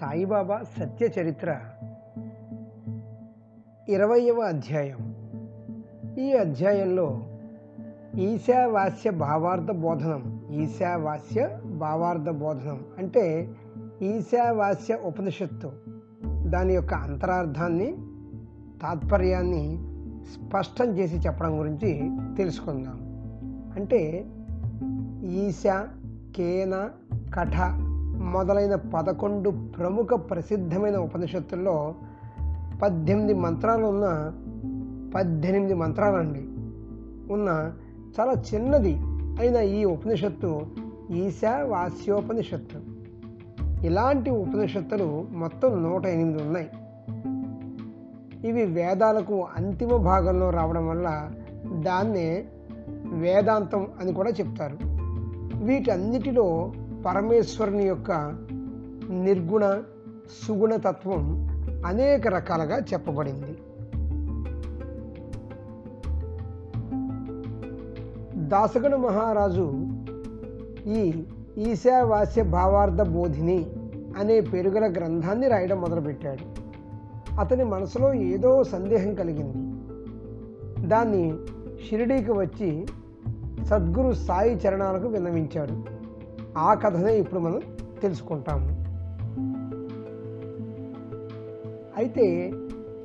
సాయిబాబా సత్య చరిత్ర ఇరవయవ అధ్యాయం. ఈ అధ్యాయంలో ఈశావాస్య భావార్థ బోధనం. ఈశావాస్య భావార్థ బోధనం అంటే ఈశావాస్య ఉపనిషత్తు. దాని యొక్క అంతరార్థాన్ని తాత్పర్యాన్ని స్పష్టం చేసి చెప్పడం గురించి తెలుసుకుందాం. అంటే ఈశా కేన కఠ మొదలైన పదకొండు ప్రముఖ ప్రసిద్ధమైన ఉపనిషత్తుల్లో పద్దెనిమిది మంత్రాలు ఉన్న పద్దెనిమిది మంత్రాలండి. ఉన్న చాలా చిన్నది అయిన ఈ ఉపనిషత్తు ఈశావాస్యోపనిషత్తు ఇలాంటి ఉపనిషత్తులు మొత్తం నూట ఎనిమిది ఉన్నాయి. ఇవి వేదాలకు అంతిమ భాగంలో రావడం వల్ల దాన్నే వేదాంతం అని కూడా చెప్తారు. వీటన్నిటిలో పరమేశ్వరుని యొక్క నిర్గుణ సుగుణ తత్వం అనేక రకాలుగా చెప్పబడింది. దాసగణ మహారాజు ఈ ఈశావాస్య భావార్థ బోధిని అనే పేరుగల గ్రంథాన్ని రాయడం మొదలుపెట్టాడు. అతని మనసులో ఏదో సందేహం కలిగింది. దాన్ని షిరిడీకి వచ్చి సద్గురు సాయి చరణాలకు విన్నవించాడు. ఆ కథనే ఇప్పుడు మనం తెలుసుకుంటాము. అయితే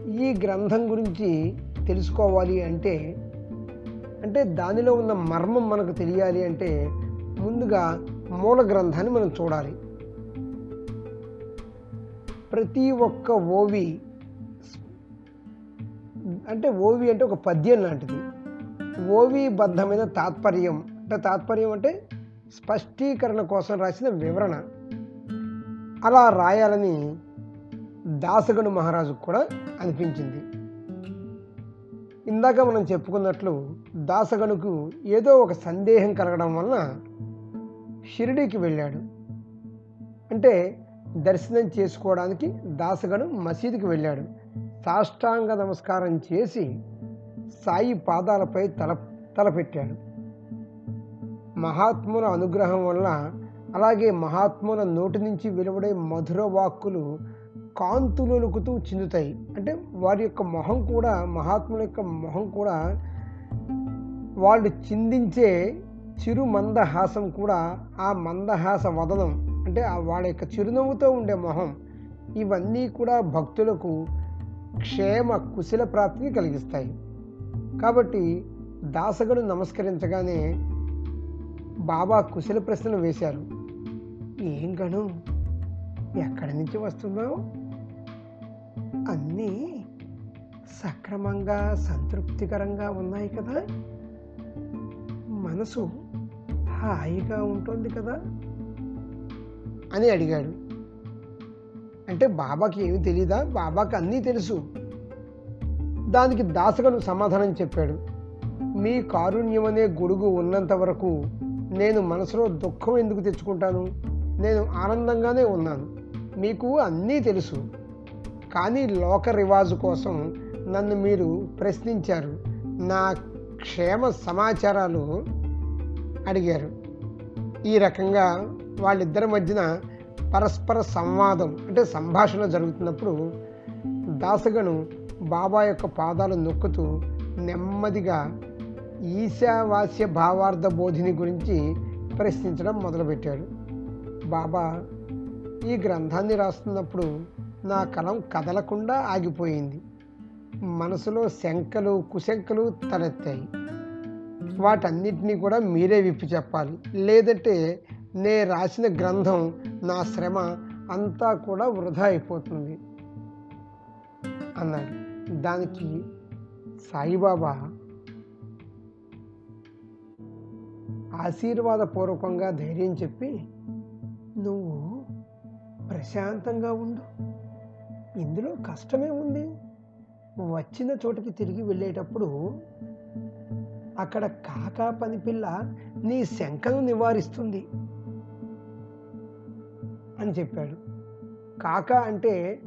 ఈ గ్రంథం గురించి తెలుసుకోవాలి అంటే అంటే దానిలో ఉన్న మర్మం మనకు తెలియాలి అంటే ముందుగా మూల గ్రంథాన్ని మనం చూడాలి. ప్రతి ఒక్క ఓవి అంటే ఓవి అంటే ఒక పద్యం లాంటిది. ఓవి బద్ధమైన తాత్పర్యం అంటే తాత్పర్యం అంటే స్పష్టీకరణ కోసం రాసిన వివరణ. అలా రాయాలని దాసగను మహారాజుకు కూడా అనిపించింది. ఇందాక మనం చెప్పుకున్నట్లు దాసగనుకు ఏదో ఒక సందేహం కలగడం వలన షిరిడీకి వెళ్ళాడు. అంటే దర్శనం చేసుకోవడానికి దాసగడు మసీదుకి వెళ్ళాడు. సాష్టాంగ నమస్కారం చేసి సాయి పాదాలపై తల తలపెట్టాడు. మహాత్ముల అనుగ్రహం వల్ల అలాగే మహాత్ముల నోటి నుంచి వెలువడే మధుర వాక్కులు కాంతులొలుకుతూ చెందుతాయి. అంటే వారి యొక్క మొహం కూడా మహాత్ముల యొక్క మొహం కూడా వాళ్ళు చిందించే చిరు మందహాసం కూడా ఆ మందహాస వదనం. అంటే వాళ్ళ యొక్క చిరునవ్వుతో ఉండే మొహం. ఇవన్నీ కూడా భక్తులకు క్షేమ కుశల ప్రాప్తిని కలిగిస్తాయి. కాబట్టి దాసగడు నమస్కరించగానే బాబా కుశల ప్రశ్నలు వేశారు. ఏం గణం? ఎక్కడి నుంచి వస్తున్నావు? అన్నీ సక్రమంగా సంతృప్తికరంగా ఉన్నాయి కదా. మనసు హాయిగా ఉంటుంది కదా. అని అడిగాడు. అంటే బాబాకి ఏమి తెలీదా? బాబాకి అన్నీ తెలుసు. దానికి దాసగను సమాధానం చెప్పాడు. మీ కారుణ్యం అనే గొడుగు ఉన్నంత వరకు నేను మనసులో దుఃఖం ఎందుకు తెచ్చుకుంటాను? నేను ఆనందంగానే ఉన్నాను. మీకు అన్నీ తెలుసు. కానీ లోక రివాజు కోసం నన్ను మీరు ప్రశ్నించారు. నా క్షేమ సమాచారాలు అడిగారు. ఈ రకంగా వాళ్ళిద్దరి మధ్యన పరస్పర సంవాదం అంటే సంభాషణ జరుగుతున్నప్పుడు దాసగను బాబా యొక్క పాదాలు నొక్కుతూ నెమ్మదిగా ఈశావాస్య భావార్థ బోధిని గురించి ప్రశ్నించడం మొదలుపెట్టాడు. బాబా ఈ గ్రంథాన్ని రాస్తున్నప్పుడు నా కలం కదలకుండా ఆగిపోయింది. మనసులో శంకలు కుశంకలు తలెత్తాయి. వాటన్నిటినీ కూడా మీరే విప్పి చెప్పాలి. లేదంటే నే రాసిన గ్రంథం నా శ్రమ అంతా కూడా వృధా అయిపోతుంది. అన్నాడు. దానికి సాయిబాబా ఆశీర్వాదపూర్వకంగా ధైర్యం చెప్పి నువ్వు ప్రశాంతంగా ఉండు. ఇందులో కష్టమే ఉంది. వచ్చిన చోటుకి తిరిగి వెళ్ళేటప్పుడు అక్కడ కాకా పని పిల్ల నీ శంకను నివారిస్తుంది అని చెప్పాడు. కాకా అంటే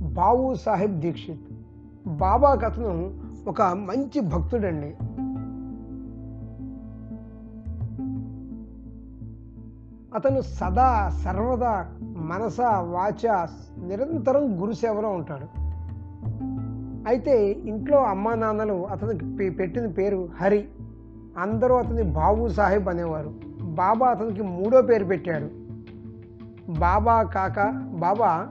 బాబు సాహెబ్ దీక్షిత్. బాబా కథను ఒక మంచి భక్తుడండి. అతను సదా సర్వదా మనస వాచ నిరంతరం గురుసేవలో ఉంటాడు. అయితే ఇంట్లో అమ్మా నాన్నలు అతనికి పె- పెట్టిన పేరు హరి. అందరూ అతని బాబు సాహెబ్ అనేవారు. బాబా అతనికి మూడో పేరు పెట్టాడు. బాబా కాకా బాబా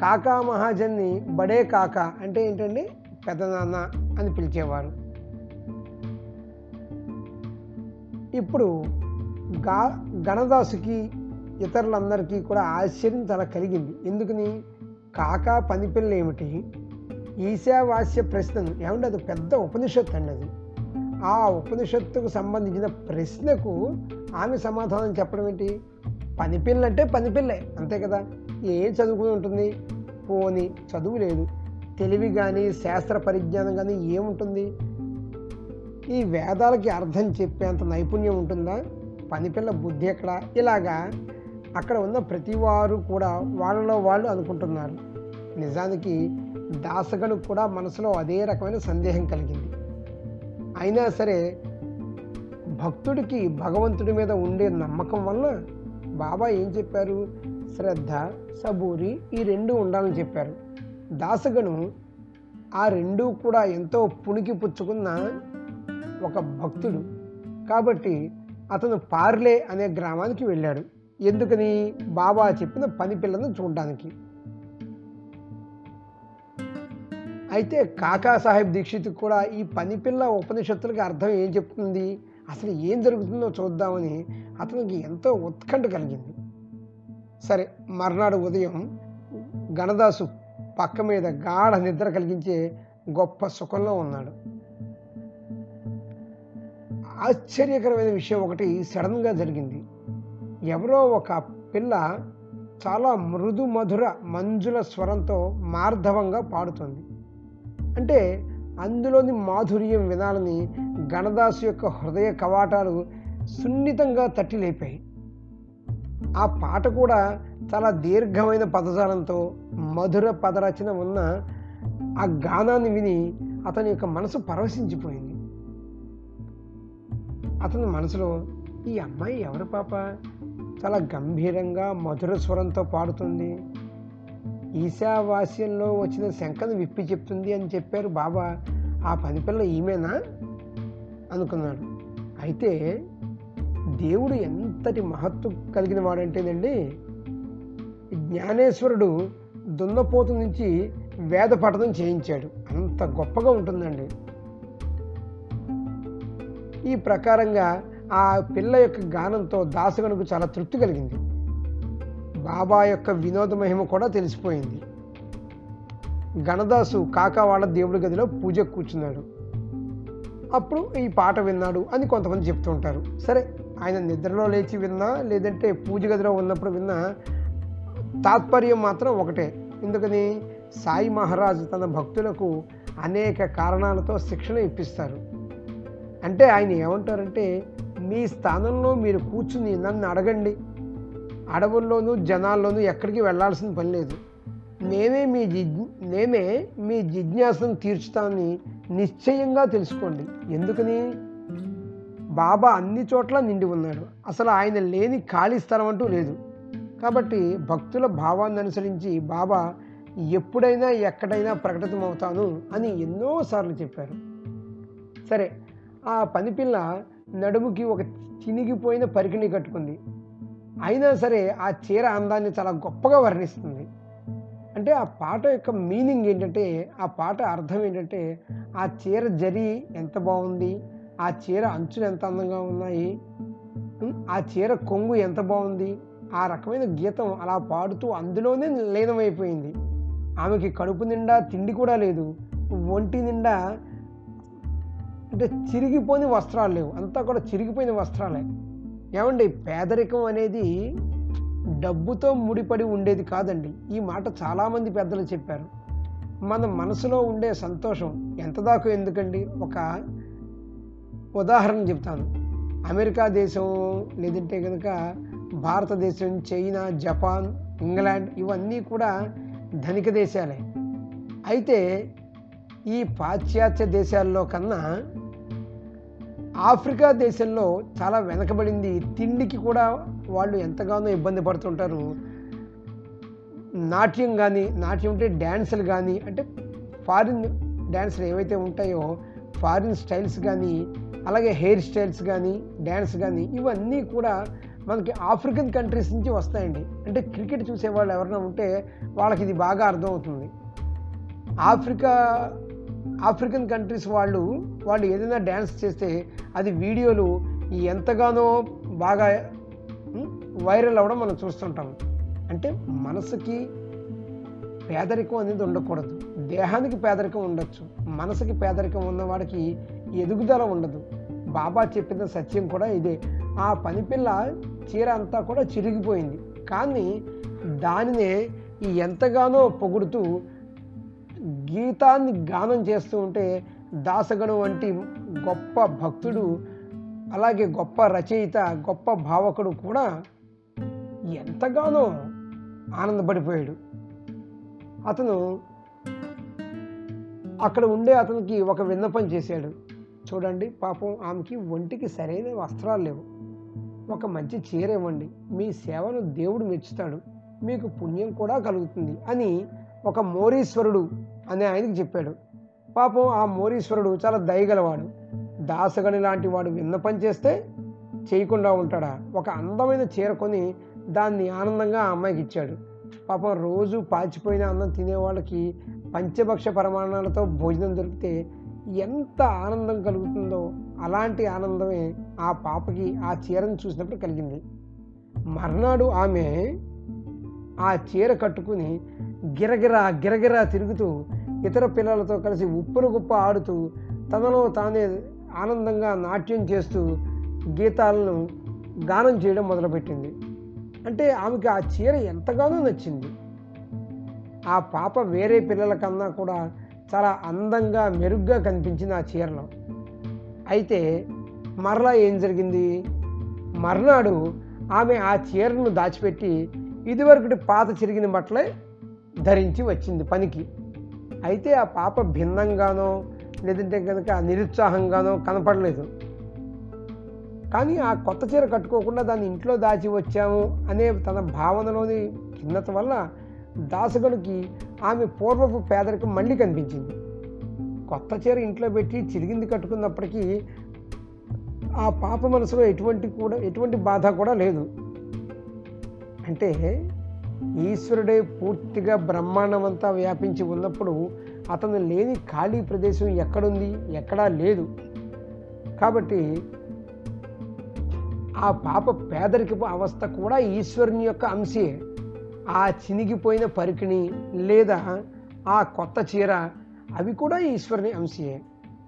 కాకా మహాజన్ని బడే కాకా అంటే ఏంటండి? పెద్దనాన్న అని పిలిచేవారు. ఇప్పుడు గా గణదాసుకి ఇతరులందరికీ కూడా ఆశ్చర్యం చాలా కలిగింది. ఎందుకని? కాకా పనిపిల్ల ఏమిటి? ఈశావాస్య ప్రశ్న ఏమంటే అది? పెద్ద ఉపనిషత్తు అండి అది. ఆ ఉపనిషత్తుకు సంబంధించిన ప్రశ్నకు ఆమె సమాధానం చెప్పడం ఏంటి? పనిపిల్ల అంటే పనిపిల్లే అంతే కదా? ఏం చదువుకుని ఉంటుంది? పోని చదువు లేదు. తెలివి కానీ శాస్త్ర పరిజ్ఞానం కానీ ఏముంటుంది? ఈ వేదాలకి అర్థం చెప్పేంత నైపుణ్యం ఉంటుందా? పనిపిల్ల బుద్ధి ఎక్కడ? ఇలాగా అక్కడ ఉన్న ప్రతి వారు కూడా వాళ్ళలో వాళ్ళు అనుకుంటున్నారు. నిజానికి దాసగను కూడా మనసులో అదే రకమైన సందేహం కలిగింది. అయినా సరే భక్తుడికి భగవంతుడి మీద ఉండే నమ్మకం వల్ల బాబా ఏం చెప్పారు? శ్రద్ధ సబూరి ఈ రెండు ఉండాలని చెప్పారు. దాసగను ఆ రెండు కూడా ఎంతో పుణికి పుచ్చుకున్న ఒక భక్తుడు. కాబట్టి అతను పార్లే అనే గ్రామానికి వెళ్ళాడు. ఎందుకని? బాబా చెప్పిన పని పిల్లను చూడడానికి. అయితే కాకా సాహెబ్ దీక్షిత్ కూడా ఈ పని పిల్ల ఉపనిషత్తులకు అర్థం ఏం చెప్తుంది? అసలు ఏం జరుగుతుందో చూద్దామని అతనికి ఎంతో ఉత్కంఠ కలిగింది. సరే మర్నాడు ఉదయం గణదాసు పక్క మీద గాఢ నిద్ర కలిగించే గొప్ప సుఖంలో ఉన్నాడు. ఆశ్చర్యకరమైన విషయం ఒకటి సడన్గా జరిగింది. ఎవరో ఒక పిల్ల చాలా మృదు మధుర మంజుల స్వరంతో మార్ధవంగా పాడుతుంది. అంటే అందులోని మాధుర్యం వినాలని గణదాసు యొక్క హృదయ కవాటాలు సున్నితంగా తట్టి లేపాయి ఆ పాట కూడా చాలా దీర్ఘమైన పదజాలంతో మధుర పదరచన ఉన్న ఆ గానాన్ని విని అతని యొక్క మనసు పరవశించిపోయింది. అతని మనసులో ఈ అమ్మాయి ఎవరు పాప? చాలా గంభీరంగా మధుర స్వరంతో పాడుతుంది. ఈశావాస్యంలో వచ్చిన శంఖను విప్పి చెప్తుంది అని చెప్పారు బాబా. ఆ పని పిల్ల ఈమెనా? అనుకున్నాడు. అయితే దేవుడు ఎంతటి మహత్తు కలిగిన వాడంటేనండి జ్ఞానేశ్వరుడు దున్నపోతు నుంచి వేద పఠనం చేయించాడు. అంత గొప్పగా ఉంటుందండి. ఈ ప్రకారంగా ఆ పిల్ల యొక్క గానంతో దాసగణకు చాలా తృప్తి కలిగింది. బాబా యొక్క వినోద మహిమ కూడా తెలిసిపోయింది. గణదాసు కాకావాడ దేవుడి గదిలో పూజ కూర్చున్నాడు. అప్పుడు ఈ పాట విన్నాడు అని కొంతమంది చెప్తూ ఉంటారు. సరే ఆయన నిద్రలో లేచి విన్నా లేదంటే పూజ గదిలో ఉన్నప్పుడు విన్నా తాత్పర్యం మాత్రం ఒకటే. ఎందుకని? సాయి మహారాజు తన భక్తులకు అనేక కారణాలతో శిక్షణ ఇప్పిస్తారు. అంటే ఆయన ఏమంటారంటే మీ స్థానంలో మీరు కూర్చుని నన్ను అడగండి. అడవుల్లోనూ జనాల్లోనూ ఎక్కడికి వెళ్ళాల్సిన పని లేదు. నేనే మీ జిజ్ నేనే మీ జిజ్ఞాసను తీర్చుతానని నిశ్చయంగా తెలుసుకోండి. ఎందుకని? బాబా అన్ని చోట్ల నిండి ఉన్నాడు. అసలు ఆయన లేని ఖాళీ స్థలం అంటూ లేదు. కాబట్టి భక్తుల భావాన్ని అనుసరించి బాబా ఎప్పుడైనా ఎక్కడైనా ప్రకటితమవుతాను అని ఎన్నోసార్లు చెప్పారు. సరే ఆ పనిపిల్ల నడుముకి ఒక చినిగిపోయిన పరికిణి కట్టుకుంది. అయినా సరే ఆ చీర అందాన్ని చాలా గొప్పగా వర్ణిస్తుంది. అంటే ఆ పాట యొక్క మీనింగ్ ఏంటంటే ఆ పాట అర్థం ఏంటంటే ఆ చీర జరి ఎంత బాగుంది ఆ చీర అంచులు ఎంత అందంగా ఉన్నాయి ఆ చీర కొంగు ఎంత బాగుంది ఆ రకమైన గీతం అలా పాడుతూ అందులోనే లీనమైపోయింది. ఆమెకి కడుపు నిండా తిండి కూడా లేదు ఒంటి నిండా అంటే చిరిగిపోయిన వస్త్రాలు లేవు. అంతా కూడా చిరిగిపోయిన వస్త్రాలే. ఏమండి పేదరికం అనేది డబ్బుతో ముడిపడి ఉండేది కాదండి. ఈ మాట చాలామంది పెద్దలు చెప్పారు. మన మనసులో ఉండే సంతోషం ఎంత దాకా ఎందుకండి? ఒక ఉదాహరణ చెప్తాను. అమెరికా దేశం లేదంటే కనుక భారతదేశం చైనా జపాన్ ఇంగ్లాండ్ ఇవన్నీ కూడా ధనిక దేశాలే. అయితే ఈ పాశ్చాత్య దేశాల్లో కన్నా ఆఫ్రికా దేశంలో చాలా వెనకబడింది. తిండికి కూడా వాళ్ళు ఎంతగానో ఇబ్బంది పడుతుంటారు. నాట్యం కానీ నాట్యం అంటే డ్యాన్సులు కానీ అంటే ఫారిన్ డ్యాన్సులు ఏవైతే ఉంటాయో ఫారిన్ స్టైల్స్ కానీ అలాగే హెయిర్ స్టైల్స్ కానీ డ్యాన్స్ కానీ ఇవన్నీ కూడా మనకి ఆఫ్రికన్ కంట్రీస్ నుంచి వస్తాయండి. అంటే క్రికెట్ చూసే వాళ్ళు ఎవరైనా ఉంటే వాళ్ళకి ఇది బాగా అర్థమవుతుంది. ఆఫ్రికా ఆఫ్రికన్ కంట్రీస్ వాళ్ళు వాళ్ళు ఏదైనా డ్యాన్స్ చేస్తే అది వీడియోలు ఎంతగానో బాగా వైరల్ అవ్వడం మనం చూస్తుంటాం. అంటే మనసుకి పేదరికం అనేది ఉండకూడదు. దేహానికి పేదరికం ఉండొచ్చు. మనసుకి పేదరికం ఉన్నవాడికి ఎదుగుదల ఉండదు. బాబా చెప్పిన సత్యం కూడా ఇదే. ఆ పనిపిల్ల చీర అంతా కూడా చిరిగిపోయింది. కానీ దానినే ఎంతగానో పొగుడుతూ గీతాన్ని గానం చేస్తూ ఉంటే దాసగణం వంటి గొప్ప భక్తుడు అలాగే గొప్ప రచయిత గొప్ప భావకుడు కూడా ఎంతగానో ఆనందపడిపోయాడు. అతను అక్కడ ఉండే అతనికి ఒక విన్నపం చేశాడు. చూడండి పాపం ఆమెకి ఒంటికి సరైన వస్త్రాలు లేవు. ఒక మంచి చీర ఇవ్వండి. మీ సేవను దేవుడు మెచ్చుతాడు. మీకు పుణ్యం కూడా కలుగుతుంది అని ఒక మోరీశ్వరుడు అనే ఆయనకి చెప్పాడు. పాపం ఆ మోరీశ్వరుడు చాలా దయగలవాడు. దాసగని లాంటి వాడు విన్నపం చేస్తే చేయకుండా ఉంటాడా? ఒక అందమైన చీర కొని దాన్ని ఆనందంగా ఆ అమ్మాయికి ఇచ్చాడు. పాపం రోజు పాచిపోయిన అన్నం తినే వాళ్ళకి పంచభక్ష ప్రమాణాలతో భోజనం దొరికితే ఎంత ఆనందం కలుగుతుందో అలాంటి ఆనందమే ఆ పాపకి ఆ చీరను చూసినప్పుడు కలిగింది. మర్నాడు ఆమె ఆ చీర కట్టుకుని గిరగిరా గిరగిరా తిరుగుతూ ఇతర పిల్లలతో కలిసి ఉప్పును గుప్ప ఆడుతూ తనలో తానే ఆనందంగా నాట్యం చేస్తూ గీతాలను గానం చేయడం మొదలుపెట్టింది. అంటే ఆమెకి ఆ చీర ఎంతగానో నచ్చింది. ఆ పాప వేరే పిల్లల కన్నా కూడా చాలా అందంగా మెరుగ్గా కనిపించింది ఆ చీరలో. అయితే మరలా ఏం జరిగింది? మర్నాడు ఆమె ఆ చీరను దాచిపెట్టి ఇదివరకటి పాత చిరిగిన బట్టలే ధరించి వచ్చింది పనికి. అయితే ఆ పాప భిన్నంగానో లేదంటే కనుక నిరుత్సాహంగానో కనపడలేదు. కానీ ఆ కొత్త చీర కట్టుకోకుండా దాన్ని ఇంట్లో దాచి వచ్చాము అనే తన భావనలోని చిన్నత వల్ల దాసగనుకి ఆమె పూర్వపు పేదరికం మళ్ళీ కనిపించింది. కొత్త చీర ఇంట్లో పెట్టి చిరిగింది కట్టుకున్నప్పటికీ ఆ పాప మనసులో ఎటువంటి కూడా ఎటువంటి బాధ కూడా లేదు. అంటే ఈశ్వరుడే పూర్తిగా బ్రహ్మాండమంతా వ్యాపించి ఉన్నప్పుడు అతను లేని ఖాళీ ప్రదేశం ఎక్కడుంది ఎక్కడా లేదు. కాబట్టి ఆ పాప పేదరికపు అవస్థ కూడా ఈశ్వరుని యొక్క అంశే. ఆ చినిగిపోయిన పరికిణి లేదా ఆ కొత్త చీర అవి కూడా ఈశ్వరుని అంశే.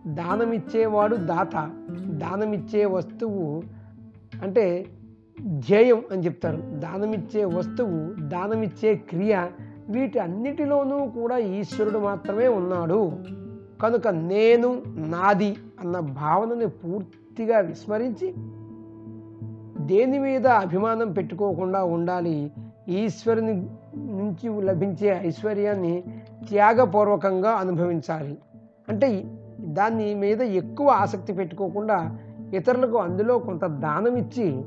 దానమిచ్చేవాడు దాత దానమిచ్చే వస్తువు అంటే ధ్యేయం అని చెప్తారు. దానమిచ్చే వస్తువు దానమిచ్చే క్రియ వీటి అన్నిటిలోనూ కూడా ఈశ్వరుడు మాత్రమే ఉన్నాడు. కనుక నేను నాది అన్న భావనని పూర్తిగా విస్మరించి దేని మీద అభిమానం పెట్టుకోకుండా ఉండాలి? ఈశ్వరుని నుంచి లభించే ఐశ్వర్యాన్ని త్యాగపూర్వకంగా అనుభవించాలి. అంటే దాని మీద ఎక్కువ ఆసక్తి పెట్టుకోకుండా ఇతరులకు అందులో కొంత దానం ఇచ్చి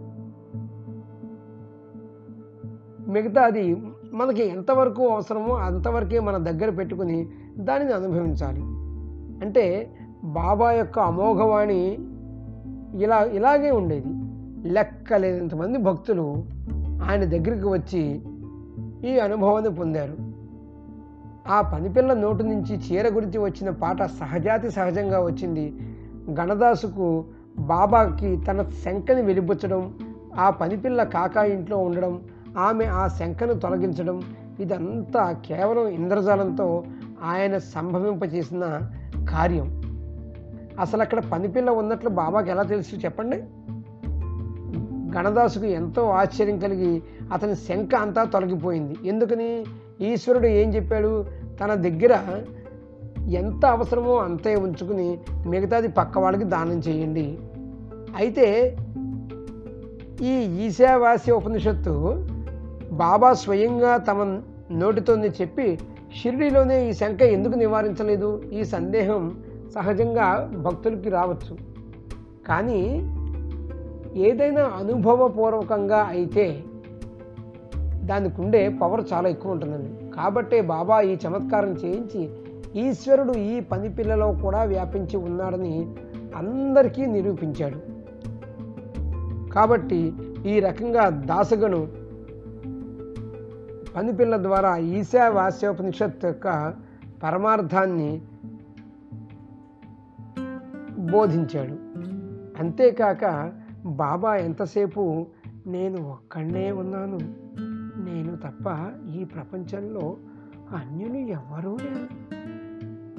మిగతాది మనకి ఎంతవరకు అవసరమో అంతవరకే మన దగ్గర పెట్టుకుని దానిని అనుభవించాలి. అంటే బాబా యొక్క అమోఘవాణి ఇలా ఇలాగే ఉండేది. లెక్కలేనంతమంది భక్తులు ఆయన దగ్గరికి వచ్చి ఈ అనుభవాన్ని పొందారు. ఆ పనిపిల్ల నోటు నుంచి చీర గురించి వచ్చిన పాట సహజాతి సహజంగా వచ్చింది. గణదాసుకు బాబాకి తన శంకని వెలిబుచ్చడం ఆ పనిపిల్ల కాకా ఇంట్లో ఉండడం ఆమె ఆ శంకను తొలగించడం ఇదంతా కేవలం ఇంద్రజాలంతో ఆయన సంభవింపచేసిన కార్యం. అసలు అక్కడ పనిపిల్ల ఉన్నట్లు బాబాకి ఎలా తెలుసు చెప్పండి? గణదాసుకు ఎంతో ఆశ్చర్యం కలిగి అతని శంక అంతా తొలగిపోయింది. ఎందుకని? ఈశ్వరుడు ఏం చెప్పాడు? తన దగ్గర ఎంత అవసరమో అంతే ఉంచుకుని మిగతాది పక్క వాళ్ళకి దానం చేయండి. అయితే ఈ ఈశావాస్య ఉపనిషత్తు బాబా స్వయంగా తమ నోటితోనే చెప్పి షిరిడీలోనే ఈ శంక ఎందుకు నివారించలేదు? ఈ సందేహం సహజంగా భక్తులకి రావచ్చు. కానీ ఏదైనా అనుభవపూర్వకంగా అయితే దానికి ఉండే పవర్ చాలా ఎక్కువ ఉంటుందండి. కాబట్టే బాబా ఈ చమత్కారం చేయించి ఈశ్వరుడు ఈ పని పిల్లలో కూడా వ్యాపించి ఉన్నాడని అందరికీ నిరూపించాడు. కాబట్టి ఈ రకంగా దాసగను పనిపిల్ల ద్వారా ఈశా వాస్యోపనిషత్ యొక్క పరమార్థాన్ని బోధించాడు. అంతేకాక బాబా ఎంతసేపు నేను ఒక్కడే ఉన్నాను నేను తప్ప ఈ ప్రపంచంలో అన్యులు ఎవరూ లేరు.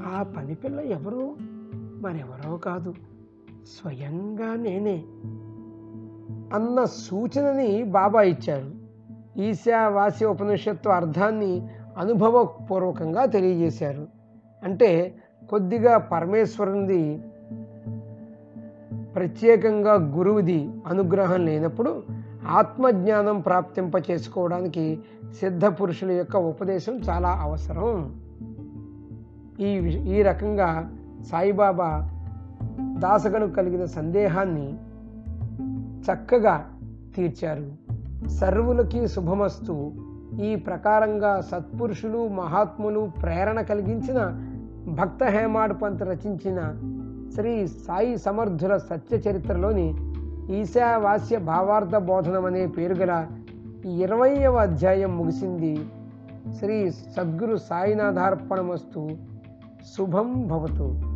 ఆ పనిపిల్ల ఎవరో? మరెవరో కాదు. స్వయంగా నేనే అన్న సూచనని బాబా ఇచ్చారు. ఈశావాస్య ఉపనిషత్తు అర్థాన్ని అనుభవపూర్వకంగా తెలియజేశారు. అంటే కొద్దిగా పరమేశ్వరునిది ప్రత్యేకంగా గురువుది అనుగ్రహం లేనప్పుడు ఆత్మజ్ఞానం ప్రాప్తింప చేసుకోవడానికి సిద్ధ పురుషుల యొక్క ఉపదేశం చాలా అవసరం. ఈ ఈ రకంగా సాయిబాబా దాసగను కలిగిన సందేహాన్ని చక్కగా తీర్చారు. సర్వులకి శుభమస్తు. ఈ ప్రకారంగా సత్పురుషులు మహాత్ములు ప్రేరణ కలిగించిన భక్త హేమాడ్ పంత్ రచించిన శ్రీ సాయి సమర్థుల సత్య చరిత్రలోని ఈశావాస్య భావార్థ బోధనం అనే పేరు గల ఇరవయవ అధ్యాయం ముగిసింది. శ్రీ సద్గురు సాయినాథార్పణమస్తు. శుభం భవతు.